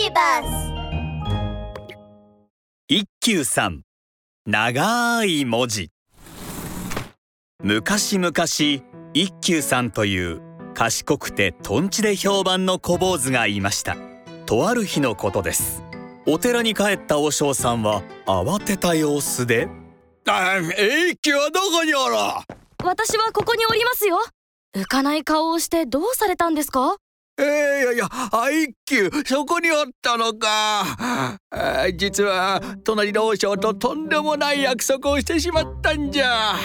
ビバス一休さん。長い文字。昔々一休さんという賢くてとんちで評判の小坊主がいました。とある日のことです。お寺に帰った和尚さんは慌てた様子で。あ一休はどこにおる？私はここにおりますよ。浮かない顔をしてどうされたんですか？えー、いやいやあ一休そこにおったのか。あ実は隣の和尚ととんでもない約束をしてしまったんじゃ、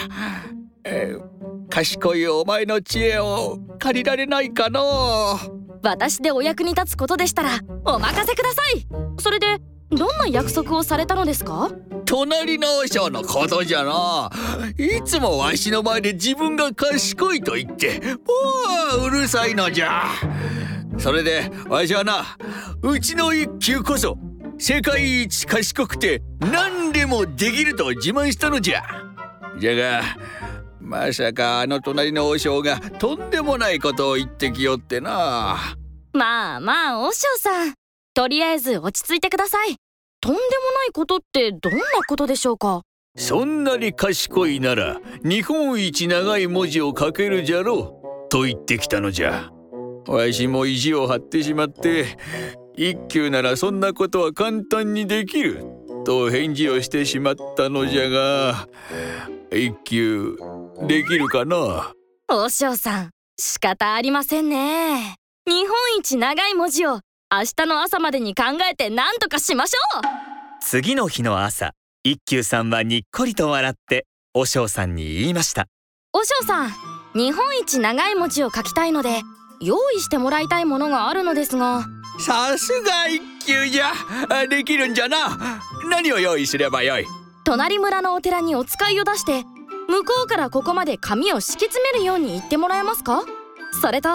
えー、賢いお前の知恵を借りられないかの。私でお役に立つことでしたらお任せください。それでどんな約束をされたのですか？隣の和尚のことじゃないつもわしの前で自分が賢いと言ってもううるさいのじゃそれでわしはなうちの一級こそ世界一賢くて何でもできると自慢したのじゃ。じゃがまさかあの隣の和尚がとんでもないことを言ってきよってな。まあまあ和尚さん。とりあえず落ち着いてください。とんでもないことってどんなことでしょうか？そんなに賢いなら日本一長い文字を書けるじゃろう。と言ってきたのじゃわしも意地を張ってしまって一休ならそんなことは簡単にできると返事をしてしまったのじゃが一休できるかな？和尚さん仕方ありませんね。日本一長い文字を明日の朝までに考えて何とかしましょう。次の日の朝一休さんはにっこりと笑って和尚さんに言いました。和尚さん日本一長い文字を書きたいので用意してもらいたいものがあるのですが。さすが一休じゃ。できるんじゃな。何を用意すればよい？隣村のお寺にお使いを出して向こうからここまで紙を敷き詰めるように言ってもらえますか？それと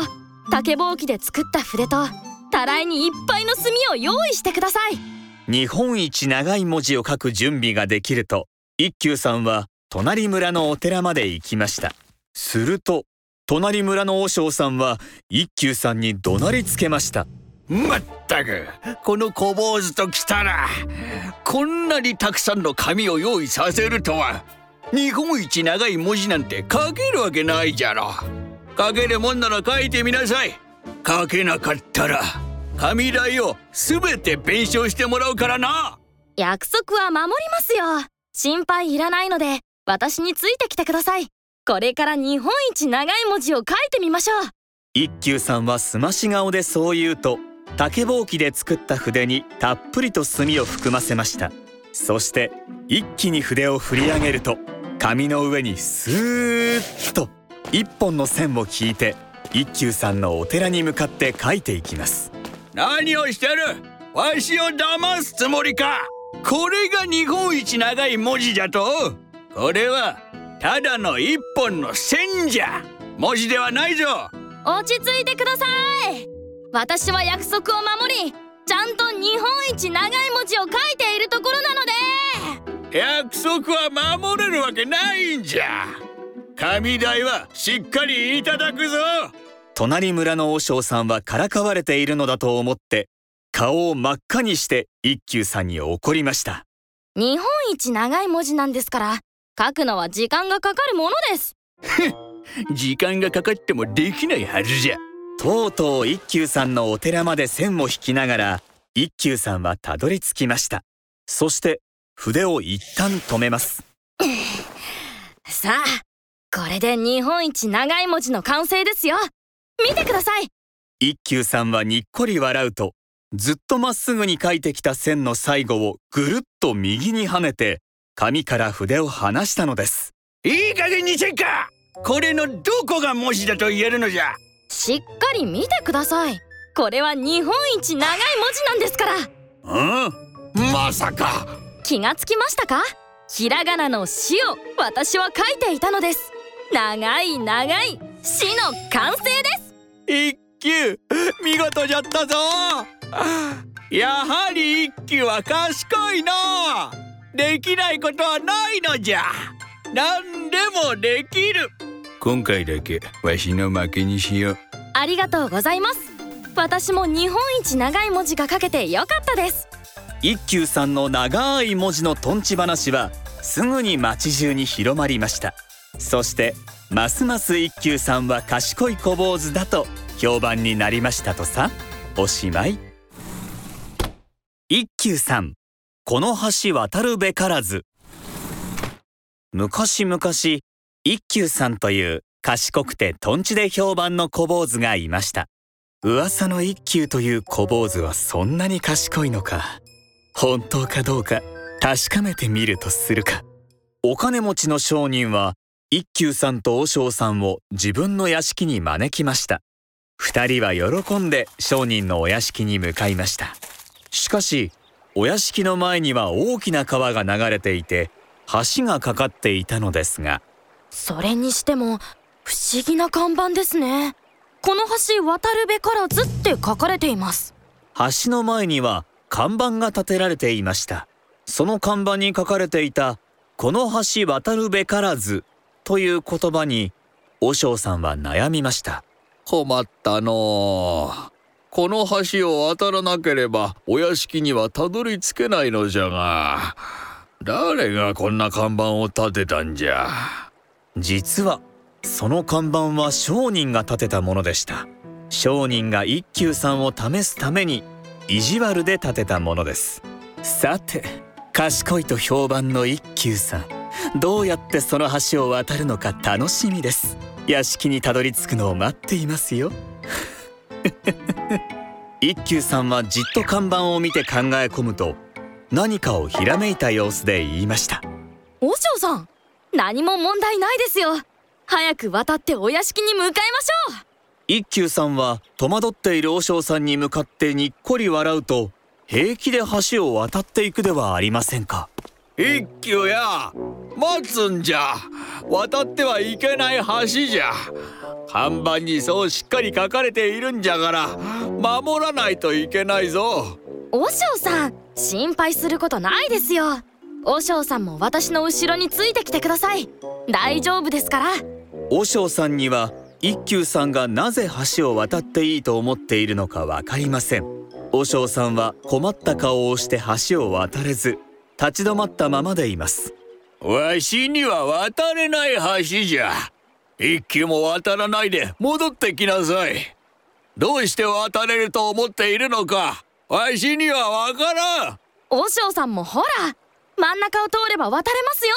竹ぼうきで作った筆とたらいにいっぱいの墨を用意してください。日本一長い文字を書く準備ができると一休さんは隣村のお寺まで行きました。すると隣村の和尚さんは一休さんに怒鳴りつけました。まったくこの小坊主ときたらこんなにたくさんの紙を用意させるとは日本一長い文字なんて書けるわけないじゃろ。書けるもんなら書いてみなさい。書けなかったら紙代をすべて弁償してもらうからな。約束は守りますよ。心配いらないので私についてきてくださいこれから日本一長い文字を書いてみましょう。一休さんはすまし顔でそう言うと竹ぼうきで作った筆にたっぷりと墨を含ませました。そして一気に筆を振り上げると紙の上にスーッと一本の線を引いて一休さんのお寺に向かって書いていきます。何をしてる？わしを騙すつもりか。これが日本一長い文字じゃと？これはただの一本の線じゃ文字ではないぞ。落ち着いてください。私は約束を守りちゃんと日本一長い文字を書いているところなので。約束は守れるわけないんじゃ。神代はしっかりいただくぞ。隣村の和尚さんはからかわれているのだと思って顔を真っ赤にして一休さんに怒りました。日本一長い文字なんですから書くのは時間がかかるものです。時間がかかってもできないはずじゃ。とうとう一休さんのお寺まで線を引きながら一休さんはたどり着きました。そして筆を一旦止めます。さあこれで日本一長い文字の完成ですよ。見てください。一休さんはにっこり笑うとずっとまっすぐに書いてきた線の最後をぐるっと右に跳ねて紙から筆を離したのです。いい加減にせんかこれのどこが文字だと言えるのじゃ？しっかり見てください。これは日本一長い文字なんですから。うん？まさか！気がつきましたか？ひらがなの「し」を私は書いていたのです。長い長い「し」の完成です。一休見事じゃったぞ！やはり一休は賢いなできないことはないのじゃ。何でもできる。今回だけわしの負けにしよう。ありがとうございます。私も日本一長い文字が書けてよかったです。一休さんの長い文字のとんち話はすぐに町中に広まりました。そしてますます一休さんは賢い小坊主だと評判になりましたとさ。おしまい。一休さんこの橋渡るべからず。昔々一休さんという賢くてとんちで評判の小坊主がいました。噂の一休という小坊主はそんなに賢いのか。本当かどうか確かめてみるとするか。お金持ちの商人は一休さんと和尚さんを自分の屋敷に招きました。二人は喜んで商人のお屋敷に向かいました。しかしお屋敷の前には大きな川が流れていて橋がかかっていたのですが。それにしても不思議な看板ですね。この橋渡るべからずって書かれています。橋の前には看板が建てられていました。その看板に書かれていたこの橋渡るべからずという言葉に和尚さんは悩みました。困ったのこの橋を渡らなければお屋敷にはたどり着けないのじゃが。誰がこんな看板を立てたんじゃ。実はその看板は商人が建てたものでした。商人が一休さんを試すために意地悪で建てたものです。さて賢いと評判の一休さんどうやってその橋を渡るのか楽しみです。屋敷にたどり着くのを待っていますよ。一休さんはじっと看板を見て考え込むと何かをひらめいた様子で言いました。和尚さん何も問題ないですよ。早く渡ってお屋敷に向かいましょう。一休さんは戸惑っている和尚さんに向かってにっこり笑うと平気で橋を渡っていくではありませんか一休や。待つんじゃ。渡ってはいけない橋じゃ。看板にそうしっかり書かれているんじゃから守らないといけないぞ。和尚さん心配することないですよ。和尚さんも私の後ろについてきてください。大丈夫ですから。和尚さんには一休さんがなぜ橋を渡っていいと思っているのか分かりません。和尚さんは困った顔をして橋を渡れず立ち止まったままでいます。わしには渡れない橋じゃ。一休も渡らないで戻ってきなさい。どうして渡れると思っているのか。わしにはわからん。和尚さんもほら。真ん中を通れば渡れますよ。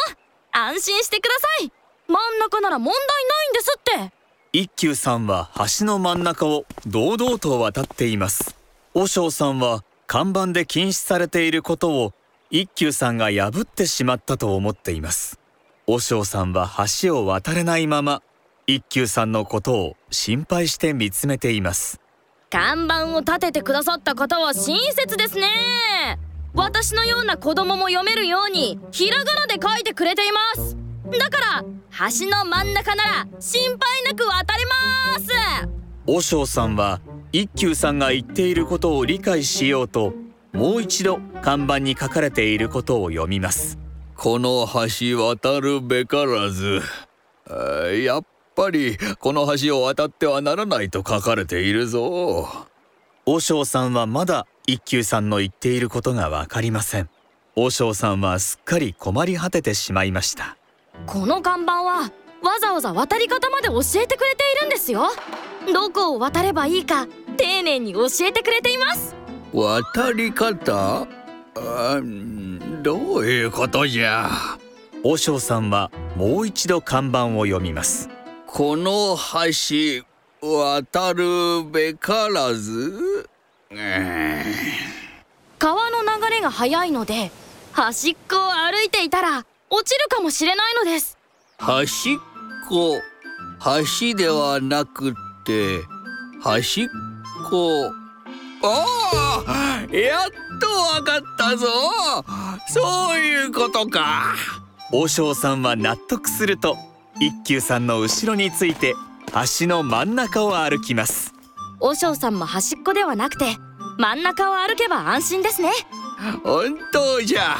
安心してください。真ん中なら問題ないんですって。一休さんは橋の真ん中を堂々と渡っています。和尚さんは看板で禁止されていることを一休さんが破ってしまったと思っています。和尚さんは橋を渡れないまま一休さんのことを心配して見つめています。看板を立ててくださった方は親切ですね。私のような子供も読めるようにひらがなで書いてくれています。だから橋の真ん中なら心配なく渡れます。和尚さんは一休さんが言っていることを理解しようともう一度看板に書かれていることを読みます。この橋渡るべからず。やっぱりこの橋を渡ってはならないと書かれているぞ。和尚さんはまだ一休さんの言っていることがわかりません。和尚さんはすっかり困り果ててしまいました。この看板はわざわざ渡り方まで教えてくれているんですよ。どこを渡ればいいか丁寧に教えてくれています渡り方？どういうことじゃ？和尚さんはもう一度看板を読みます。この橋渡るべからず、川の流れが速いので端っこを歩いていたら落ちるかもしれないのです。端っこ。橋ではなくって端っこああやっとわかったぞ。そういうことか。和尚さんは納得すると一休さんの後ろについて橋の真ん中を歩きます。和尚さんも端っこではなくて真ん中を歩けば安心ですね。本当じゃ。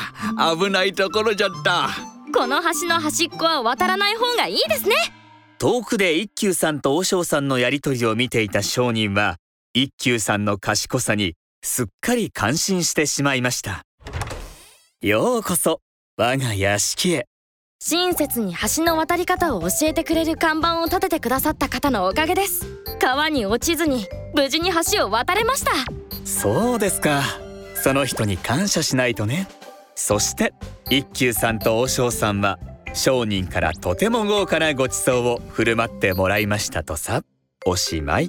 危ないところじゃった。この橋の端っこは渡らない方がいいですね。遠くで一休さんと和尚さんのやりとりを見ていた商人は一休さんの賢さにすっかり感心してしまいました。ようこそ我が屋敷へ。親切に橋の渡り方を教えてくれる看板を立ててくださった方のおかげです。川に落ちずに無事に橋を渡れました。そうですか。その人に感謝しないとね。そして一休さんと王将さんは商人からとても豪華なご馳走を振る舞ってもらいましたとさ。おしまい。